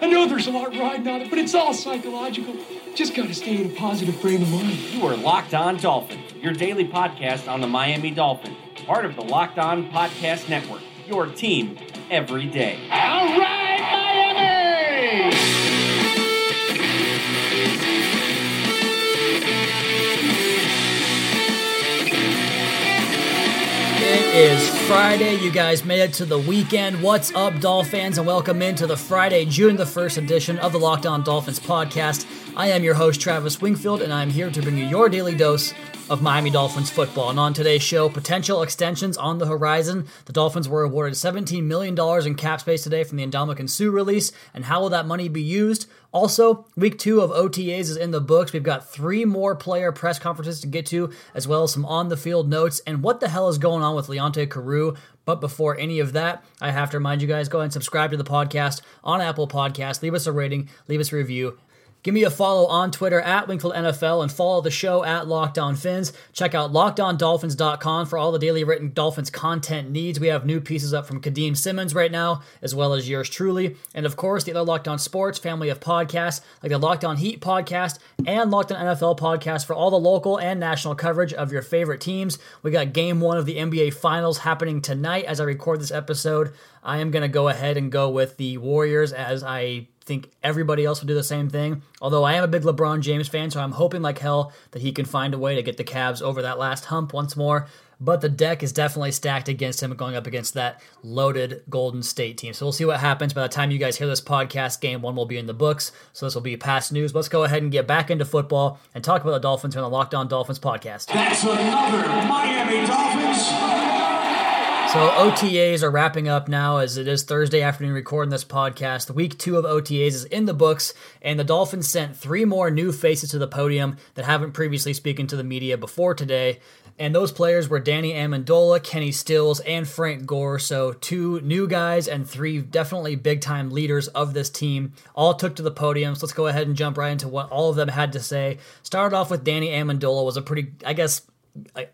I know there's a lot riding on it, but it's all psychological. Just got to stay in a positive frame of mind. You are Locked On Dolphin, your daily podcast on the Miami Dolphin, part of the Locked On Podcast Network, your team every day. All right, Miami! It is Friday. You guys made it to the weekend. What's up, Dolphin fans, and welcome into the Friday, June the 1st edition of the Locked On Dolphins podcast. I am your host, Travis Wingfield, and I'm here to bring you your daily dose of Miami Dolphins football. And on today's show, potential extensions on the horizon. The Dolphins were awarded $17 million in cap space today from the Ndamukong Suh release, and how will that money be used? Also, week two of OTAs is in the books. We've got three more player press conferences to get to, as well as some on the field notes. And what the hell is going on with Leonte Carroo? But before any of that, I have to remind you guys go ahead and subscribe to the podcast on Apple Podcasts. Leave us a rating, leave us a review. Give me a follow on Twitter at Wingfield NFL and follow the show at Locked On Fins. Check out lockedondolphins.com for all the daily written Dolphins content needs. We have new pieces up from Kadeem Simmons right now, as well as yours truly. And of course, the other Locked On Sports family of podcasts, like the Locked On Heat podcast and Locked On NFL podcast for all the local and national coverage of your favorite teams. We got game one of the NBA Finals happening tonight as I record this episode. I am going to go ahead and go with the Warriors as I think everybody else will do the same thing. Although I am a big LeBron James fan, so I'm hoping like hell that he can find a way to get the Cavs over that last hump once more. But the deck is definitely stacked against him going up against that loaded Golden State team. So we'll see what happens. By the time you guys hear this podcast, game one will be in the books. So this will be past news. Let's go ahead and get back into football and talk about the Dolphins here on the Locked On Dolphins podcast. That's another Miami Dolphins. So OTAs are wrapping up now as it is Thursday afternoon recording this podcast. Week two of OTAs is in the books, and the Dolphins sent three more new faces to the podium that haven't previously spoken to the media before today. And those players were Danny Amendola, Kenny Stills, and Frank Gore. So two new guys and three definitely big time leaders of this team all took to the podium. So let's go ahead and jump right into what all of them had to say. Started off with Danny Amendola was a pretty, I guess, I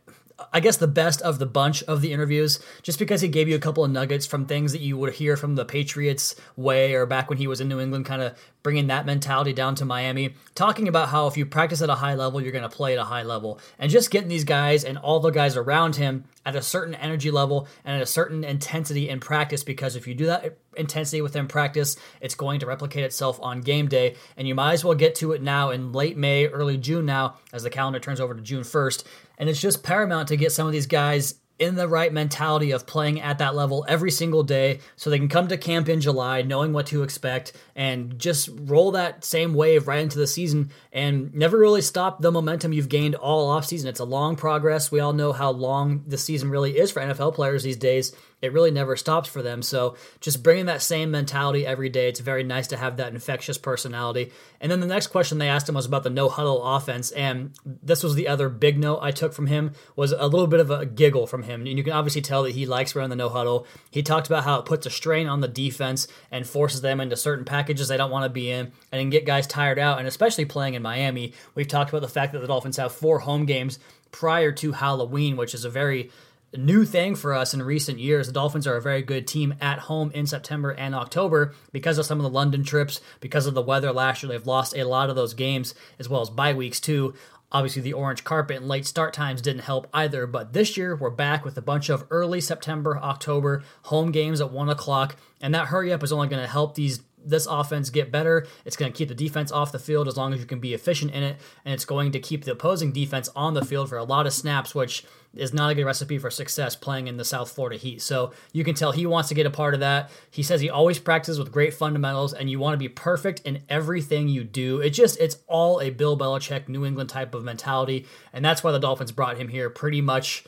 guess the best of the bunch of the interviews, just because he gave you a couple of nuggets from things that you would hear from the Patriots way or back when he was in New England, kind of bringing that mentality down to Miami, talking about how if you practice at a high level, you're going to play at a high level, and just getting these guys and all the guys around him at a certain energy level and at a certain intensity in practice, because if you do that intensity within practice, it's going to replicate itself on game day, and you might as well get to it now in late May, early June now, as the calendar turns over to June 1st. And it's just paramount to get some of these guys in the right mentality of playing at that level every single day so they can come to camp in July knowing what to expect and just roll that same wave right into the season and never really stop the momentum you've gained all off season. It's a long progress. We all know how long the season really is for NFL players these days. It really never stops for them. So just bringing that same mentality every day, it's very nice to have that infectious personality. And then the next question they asked him was about the no huddle offense, and this was the other big note I took from him was a little bit of a giggle from him. And you can obviously tell that he likes running the no huddle. He talked about how it puts a strain on the defense and forces them into certain packages they don't want to be in, and get guys tired out. And especially playing in Miami, we've talked about the fact that the Dolphins have four home games prior to Halloween, which is a very new thing for us in recent years. The Dolphins are a very good team at home in September and October because of some of the London trips, because of the weather last year. They've lost a lot of those games as well as bye weeks too. Obviously, the orange carpet and late start times didn't help either, but this year we're back with a bunch of early September, October home games at 1 o'clock, and that hurry up is only going to help these this offense get better. It's going to keep the defense off the field as long as you can be efficient in it, and it's going to keep the opposing defense on the field for a lot of snaps, which is not a good recipe for success playing in the South Florida Heat. So you can tell he wants to get a part of that. He says he always practices with great fundamentals, and you want to be perfect in everything you do. It just it's all a Bill Belichick New England type of mentality, and that's why the Dolphins brought him here pretty much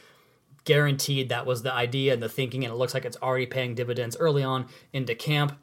guaranteed that was the idea and the thinking, and it looks like it's already paying dividends early on into camp.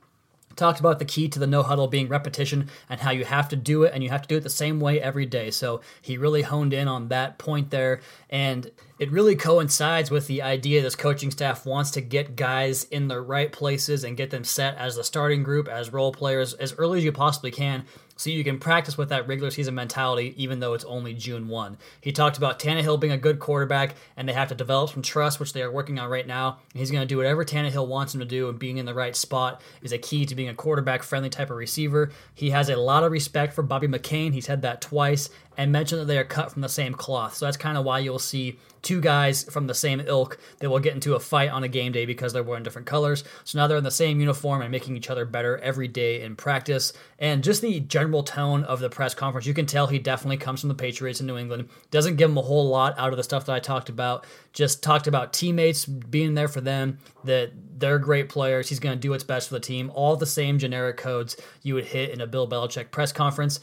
Talked about the key to the no huddle being repetition and how you have to do it and you have to do it the same way every day. So he really honed in on that point there. And it really coincides with the idea this coaching staff wants to get guys in the right places and get them set as the starting group, as role players, as early as you possibly can so you can practice with that regular season mentality even though it's only June 1. He talked about Tannehill being a good quarterback and they have to develop some trust, which they are working on right now. And he's going to do whatever Tannehill wants him to do, and being in the right spot is a key to being a quarterback friendly type of receiver. He has a lot of respect for Bobby McCain. He's had that twice and mention that they are cut from the same cloth. So that's kind of why you'll see two guys from the same ilk that will get into a fight on a game day because they're wearing different colors. So now they're in the same uniform and making each other better every day in practice. And just the general tone of the press conference, you can tell he definitely comes from the Patriots in New England. Doesn't give him a whole lot out of the stuff that I talked about. Just talked about teammates being there for them, that they're great players. He's going to do what's best for the team. All the same generic codes you would hit in a Bill Belichick press conference.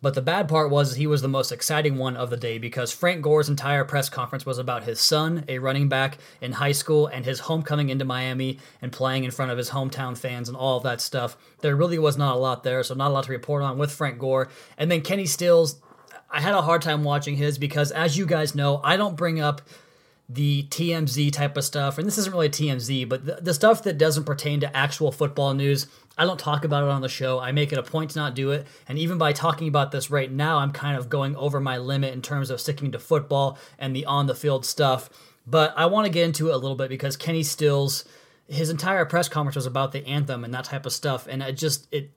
But the bad part was he was the most exciting one of the day because Frank Gore's entire press conference was about his son, a running back in high school, and his homecoming into Miami and playing in front of his hometown fans and all of that stuff. There really was not a lot there, so not a lot to report on with Frank Gore. And then Kenny Stills, I had a hard time watching his because, as you guys know, I don't bring up the TMZ type of stuff, and this isn't really TMZ, but the, the, stuff that doesn't pertain to actual football news, I don't talk about it on the show. I make it a point to not do it. And even by talking about this right now, I'm kind of going over my limit in terms of sticking to football and the on the field stuff. But I want to get into it a little bit because Kenny Stills, his entire press conference was about the anthem and that type of stuff. And it just, it,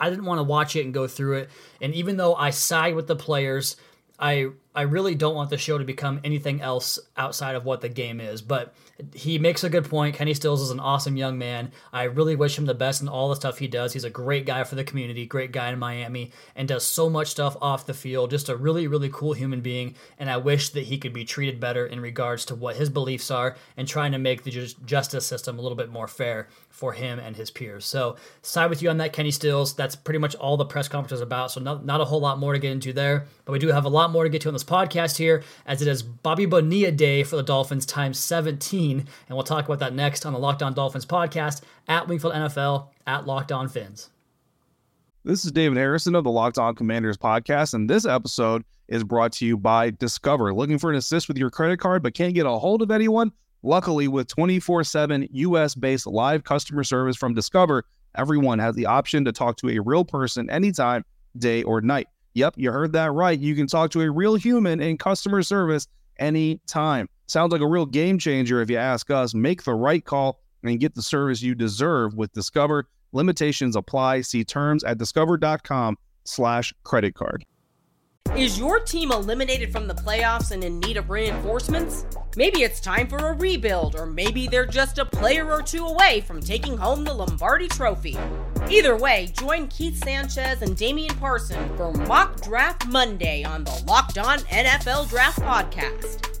I didn't want to watch it and go through it. And even though I side with the players, I I really don't want the show to become anything else outside of what the game is. But he makes a good point. Kenny Stills is an awesome young man. I really wish him the best in all the stuff he does. He's a great guy for the community, great guy in Miami, and does so much stuff off the field. Just a really, really cool human being. And I wish that he could be treated better in regards to what his beliefs are and trying to make the justice system a little bit more fair for him and his peers. So, side with you on that, Kenny Stills. That's pretty much all the press conference is about. So, not, not a whole lot more to get into there. But we do have a lot more to get to on this podcast here, as it is Bobby Bonilla Day for the Dolphins times 17. And we'll talk about that next on the Locked On Dolphins podcast at Wingfield NFL at Locked On Fins. This is David Harrison of the Locked On Commanders podcast, and this episode is brought to you by Discover. Looking for an assist with your credit card but can't get a hold of anyone? Luckily, with 24 7 US based live customer service from Discover, everyone has the option to talk to a real person anytime, day or night. Yep, you heard that right. You can talk to a real human in customer service anytime. Sounds like a real game changer if you ask us. Make the right call and get the service you deserve with Discover. Limitations apply. See terms at discover.com slash credit card. Is your team eliminated from the playoffs and in need of reinforcements? Maybe it's time for a rebuild, or maybe they're just a player or two away from taking home the Lombardi Trophy. Either way, join Keith Sanchez and Damian Parson for Mock Draft Monday on the Locked On NFL Draft Podcast.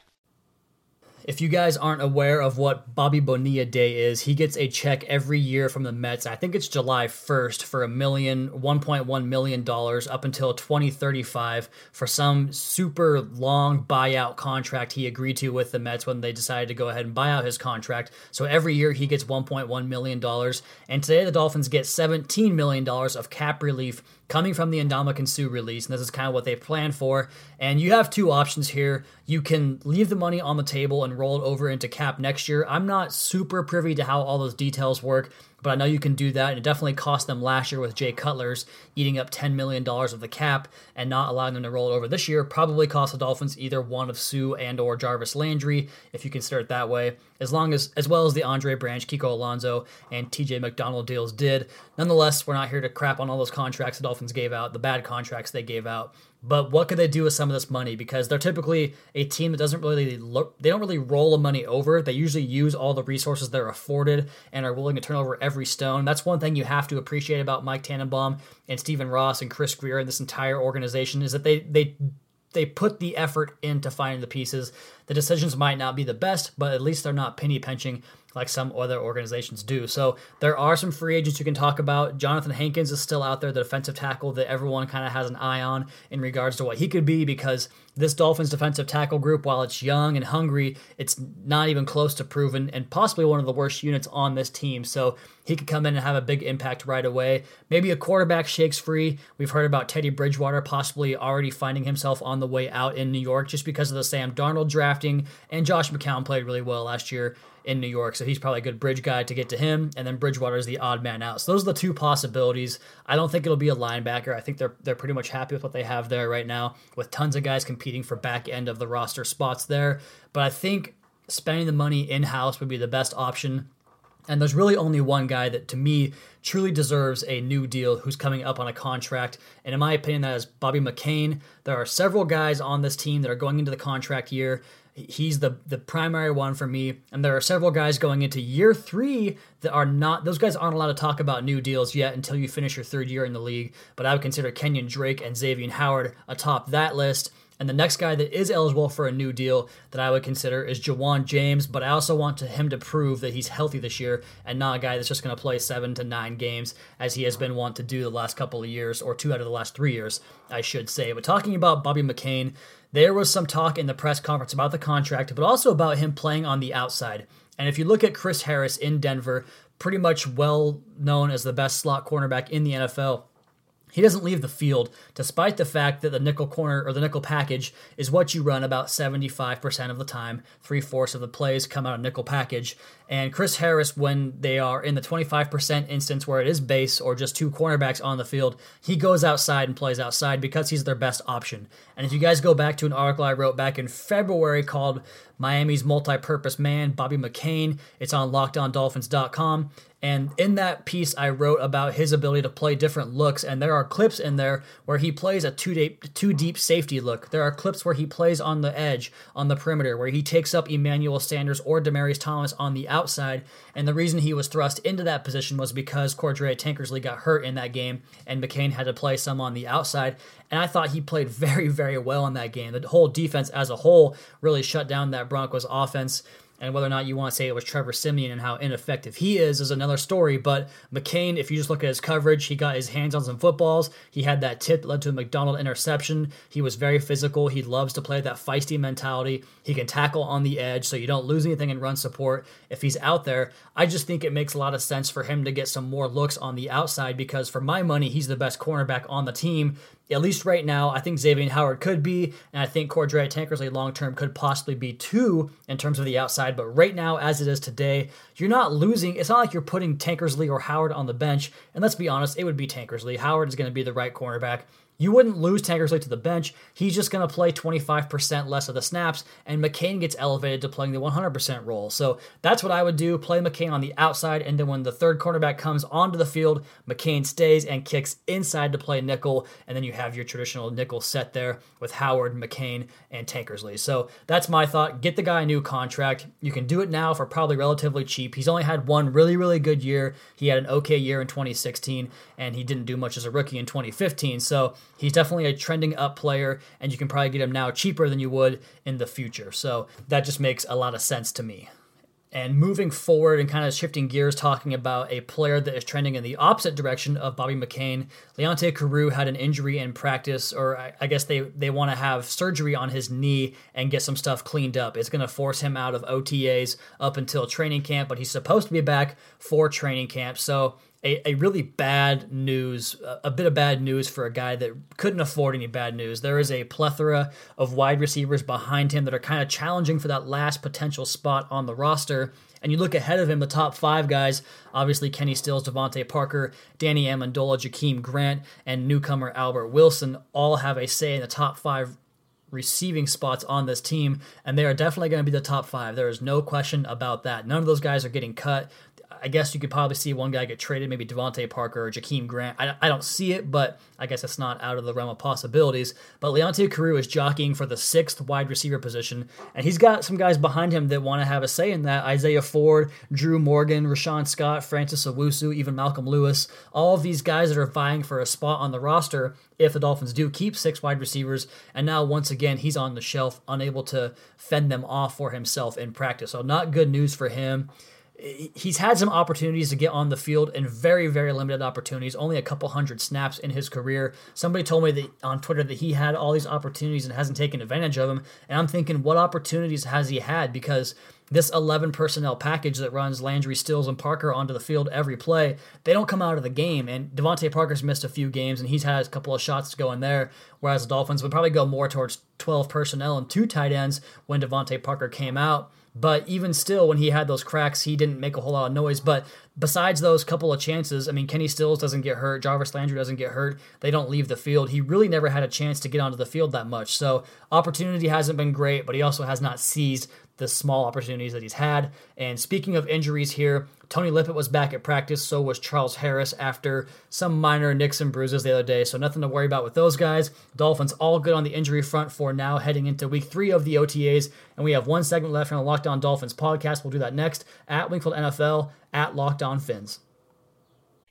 If you guys aren't aware of what Bobby Bonilla Day is, he gets a check every year from the Mets. I think it's July 1st for a million, 1.1 million dollars up until 2035 for some super long buyout contract he agreed to with the Mets when they decided to go ahead and buy out his contract. So every year he gets 1.1 million dollars, and today the Dolphins get 17 million dollars of cap relief coming from the Ndamukong Suh release, and this is kind of what they plan for. And you have two options here. You can leave the money on the table and roll it over into cap next year. I'm not super privy to how all those details work, but I know you can do that. And it definitely cost them last year with Jay Cutler's eating up $10 million of the cap and not allowing them to roll it over this year. Probably cost the Dolphins either one of Suh and or Jarvis Landry, if you consider it that way, as long as as well as the Andre Branch, Kiko Alonso, and TJ McDonald deals did. Nonetheless, we're not here to crap on all those contracts the Dolphins gave out, the bad contracts they gave out. But what could they do with some of this money? Because they're typically a team that doesn't really look, they don't really roll the money over. They usually use all the resources they're afforded and are willing to turn over every stone. That's one thing you have to appreciate about Mike Tannenbaum and Stephen Ross and Chris Grier and this entire organization is that they they they put the effort into finding the pieces the decisions might not be the best, but at least they're not penny pinching like some other organizations do. So there are some free agents you can talk about. Jonathan Hankins is still out there, the defensive tackle that everyone kind of has an eye on in regards to what he could be because this Dolphins defensive tackle group, while it's young and hungry, it's not even close to proven and possibly one of the worst units on this team. So he could come in and have a big impact right away. Maybe a quarterback shakes free. We've heard about Teddy Bridgewater possibly already finding himself on the way out in New York just because of the Sam Darnold drafting, and Josh McCown played really well last year in New York, so he's probably a good bridge guy to get to him. And then Bridgewater is the odd man out. So those are the two possibilities. I don't think it'll be a linebacker. I think they're they're pretty much happy with what they have there right now, with tons of guys competing for back end of the roster spots there. But I think spending the money in house would be the best option. And there's really only one guy that, to me, truly deserves a new deal who's coming up on a contract. And in my opinion, that is Bobby McCain. There are several guys on this team that are going into the contract year he's the the primary one for me and there are several guys going into year three that are not those guys aren't allowed to talk about new deals yet until you finish your third year in the league but i would consider kenyan drake and xavier howard atop that list and the next guy that is eligible for a new deal that I would consider is Ja'Wuan James, but I also want to him to prove that he's healthy this year and not a guy that's just going to play seven to nine games as he has been wont to do the last couple of years, or two out of the last three years, I should say. But talking about Bobby McCain, there was some talk in the press conference about the contract, but also about him playing on the outside. And if you look at Chris Harris in Denver, pretty much well known as the best slot cornerback in the NFL. He doesn't leave the field, despite the fact that the nickel corner or the nickel package is what you run about 75% of the time. Three fourths of the plays come out of nickel package. And Chris Harris, when they are in the 25% instance where it is base or just two cornerbacks on the field, he goes outside and plays outside because he's their best option. And if you guys go back to an article I wrote back in February called Miami's Multi Purpose Man, Bobby McCain, it's on lockedondolphins.com. And in that piece, I wrote about his ability to play different looks, and there are clips in there where he plays a two deep, two deep safety look. There are clips where he plays on the edge, on the perimeter, where he takes up Emmanuel Sanders or Demaryius Thomas on the outside. And the reason he was thrust into that position was because Cordrea Tankersley got hurt in that game, and McCain had to play some on the outside. And I thought he played very, very well in that game. The whole defense as a whole really shut down that Broncos offense. And whether or not you want to say it was Trevor Siemian and how ineffective he is is another story. But McCain, if you just look at his coverage, he got his hands on some footballs. He had that tip that led to a McDonald interception. He was very physical. He loves to play that feisty mentality. He can tackle on the edge, so you don't lose anything in run support if he's out there. I just think it makes a lot of sense for him to get some more looks on the outside because, for my money, he's the best cornerback on the team at least right now, I think Xavier Howard could be, and I think Cordrea Tankersley long term could possibly be too in terms of the outside. But right now, as it is today, you're not losing. It's not like you're putting Tankersley or Howard on the bench. And let's be honest, it would be Tankersley. Howard is going to be the right cornerback. You wouldn't lose Tankersley to the bench. He's just going to play 25% less of the snaps, and McCain gets elevated to playing the 100% role. So that's what I would do play McCain on the outside, and then when the third cornerback comes onto the field, McCain stays and kicks inside to play nickel, and then you have your traditional nickel set there with Howard, McCain, and Tankersley. So that's my thought. Get the guy a new contract. You can do it now for probably relatively cheap. He's only had one really, really good year. He had an okay year in 2016, and he didn't do much as a rookie in 2015. So he's definitely a trending up player, and you can probably get him now cheaper than you would in the future. So that just makes a lot of sense to me. And moving forward and kind of shifting gears, talking about a player that is trending in the opposite direction of Bobby McCain. Leonte Carroo had an injury in practice, or I guess they, they want to have surgery on his knee and get some stuff cleaned up. It's going to force him out of OTAs up until training camp, but he's supposed to be back for training camp. So a, a really bad news, a bit of bad news for a guy that couldn't afford any bad news. There is a plethora of wide receivers behind him that are kind of challenging for that last potential spot on the roster. And you look ahead of him, the top five guys, obviously Kenny Stills, DeVante Parker, Danny Amendola, Jakeem Grant, and newcomer Albert Wilson all have a say in the top five receiving spots on this team, and they are definitely going to be the top five. There is no question about that. None of those guys are getting cut. I guess you could probably see one guy get traded, maybe DeVante Parker or Jakeem Grant. I, I don't see it, but I guess it's not out of the realm of possibilities. But Leonte Carroo is jockeying for the sixth wide receiver position, and he's got some guys behind him that want to have a say in that. Isaiah Ford, Drew Morgan, Rashawn Scott, Francis Owusu, even Malcolm Lewis. All of these guys that are vying for a spot on the roster if the Dolphins do keep six wide receivers. And now, once again, he's on the shelf, unable to fend them off for himself in practice. So, not good news for him he's had some opportunities to get on the field and very very limited opportunities only a couple hundred snaps in his career somebody told me that on twitter that he had all these opportunities and hasn't taken advantage of them and i'm thinking what opportunities has he had because this 11 personnel package that runs Landry, Stills, and Parker onto the field every play, they don't come out of the game. And DeVante Parker's missed a few games, and he's had a couple of shots to go in there, whereas the Dolphins would probably go more towards 12 personnel and two tight ends when DeVante Parker came out. But even still, when he had those cracks, he didn't make a whole lot of noise. But besides those couple of chances, I mean, Kenny Stills doesn't get hurt, Jarvis Landry doesn't get hurt. They don't leave the field. He really never had a chance to get onto the field that much. So opportunity hasn't been great, but he also has not seized the small opportunities that he's had. And speaking of injuries here, Tony Lippett was back at practice, so was Charles Harris after some minor nicks and bruises the other day. So nothing to worry about with those guys. Dolphins all good on the injury front for now, heading into week three of the OTAs. And we have one segment left on the Locked On Dolphins podcast. We'll do that next at Wingfield NFL at Locked On Fins.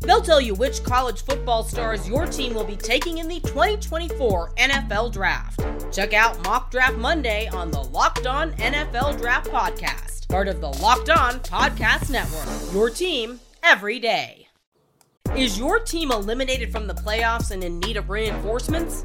They'll tell you which college football stars your team will be taking in the 2024 NFL Draft. Check out Mock Draft Monday on the Locked On NFL Draft Podcast part of the Locked On Podcast Network. Your team every day. Is your team eliminated from the playoffs and in need of reinforcements?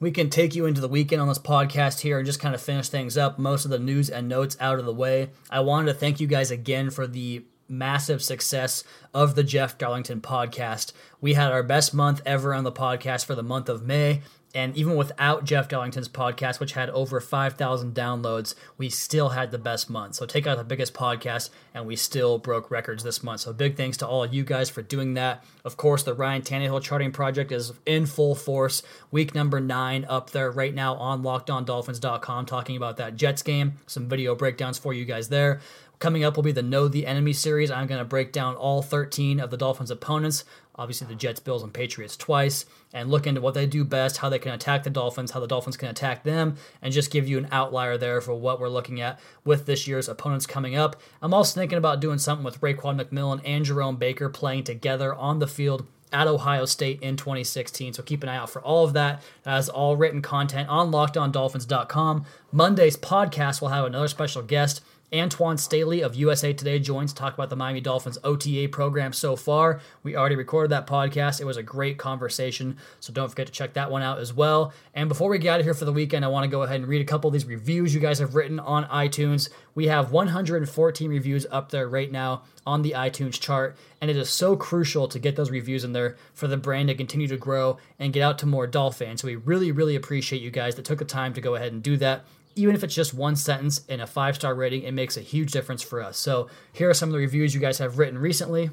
We can take you into the weekend on this podcast here and just kind of finish things up. Most of the news and notes out of the way. I wanted to thank you guys again for the massive success of the Jeff Darlington podcast. We had our best month ever on the podcast for the month of May. And even without Jeff Darlington's podcast, which had over 5,000 downloads, we still had the best month. So take out the biggest podcast, and we still broke records this month. So big thanks to all of you guys for doing that. Of course, the Ryan Tannehill charting project is in full force. Week number nine up there right now on LockedOnDolphins.com, talking about that Jets game. Some video breakdowns for you guys there. Coming up will be the Know the Enemy series. I'm going to break down all 13 of the Dolphins' opponents, obviously the Jets, Bills, and Patriots twice, and look into what they do best, how they can attack the Dolphins, how the Dolphins can attack them, and just give you an outlier there for what we're looking at with this year's opponents coming up. I'm also thinking about doing something with Raekwon McMillan and Jerome Baker playing together on the field at Ohio State in 2016. So keep an eye out for all of that. As all written content on lockedondolphins.com. Monday's podcast will have another special guest. Antwan Staley of USA Today joins to talk about the Miami Dolphins OTA program so far. We already recorded that podcast. It was a great conversation, so don't forget to check that one out as well. And before we get out of here for the weekend, I want to go ahead and read a couple of these reviews you guys have written on iTunes. We have 114 reviews up there right now on the iTunes chart, and it is so crucial to get those reviews in there for the brand to continue to grow and get out to more Dolphins. So we really, really appreciate you guys that took the time to go ahead and do that even if it's just one sentence in a five star rating, it makes a huge difference for us. So, here are some of the reviews you guys have written recently.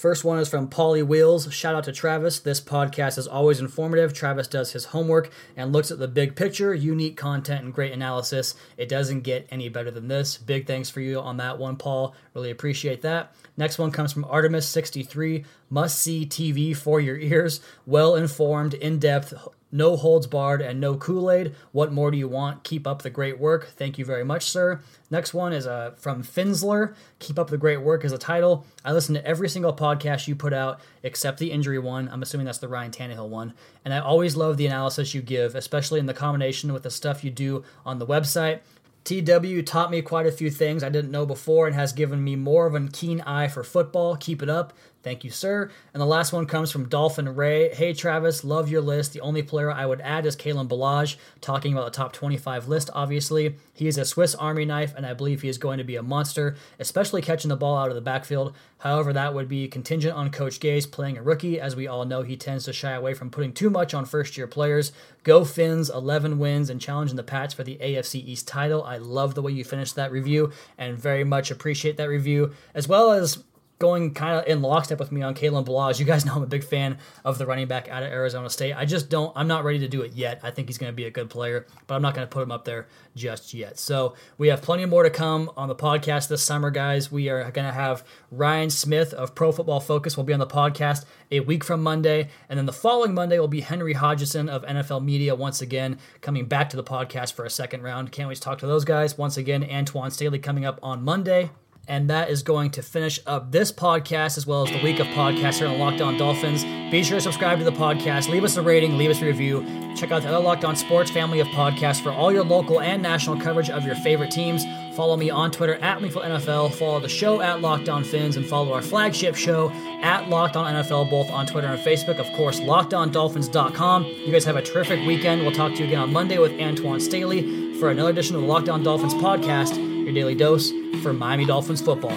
First one is from Polly Wheels. Shout out to Travis. This podcast is always informative. Travis does his homework and looks at the big picture, unique content, and great analysis. It doesn't get any better than this. Big thanks for you on that one, Paul. Really appreciate that. Next one comes from Artemis63. Must see TV for your ears. Well informed, in depth, no holds barred and no Kool Aid. What more do you want? Keep up the great work. Thank you very much, sir. Next one is uh, from Finsler. Keep up the great work is a title. I listen to every single podcast you put out except the injury one. I'm assuming that's the Ryan Tannehill one. And I always love the analysis you give, especially in the combination with the stuff you do on the website. TW taught me quite a few things I didn't know before and has given me more of a keen eye for football. Keep it up. Thank you, sir. And the last one comes from Dolphin Ray. Hey, Travis, love your list. The only player I would add is Kalen Ballage, talking about the top 25 list, obviously. He is a Swiss Army knife, and I believe he is going to be a monster, especially catching the ball out of the backfield. However, that would be contingent on Coach Gase playing a rookie. As we all know, he tends to shy away from putting too much on first year players. Go Fins, 11 wins, and challenging the Pats for the AFC East title. I love the way you finished that review and very much appreciate that review, as well as going kind of in lockstep with me on Kalen Ballage. You guys know I'm a big fan of the running back out of Arizona State. I just don't, I'm not ready to do it yet. I think he's going to be a good player, but I'm not going to put him up there just yet. So we have plenty more to come on the podcast this summer, guys. We are going to have Ryan Smith of Pro Football Focus will be on the podcast a week from Monday. And then the following Monday will be Henry Hodgson of NFL Media once again coming back to the podcast for a second round. Can't wait to talk to those guys. Once again, Antwan Staley coming up on Monday and that is going to finish up this podcast as well as the week of podcasts here on Locked On Dolphins. Be sure to subscribe to the podcast, leave us a rating, leave us a review. Check out the other Locked On Sports family of podcasts for all your local and national coverage of your favorite teams. Follow me on Twitter at NFL. Follow the show at Locked On Fins and follow our flagship show at Locked On NFL both on Twitter and Facebook. Of course, LockedOnDolphins.com. You guys have a terrific weekend. We'll talk to you again on Monday with Antwan Staley for another edition of the Locked On Dolphins podcast, your daily dose for Miami Dolphins football.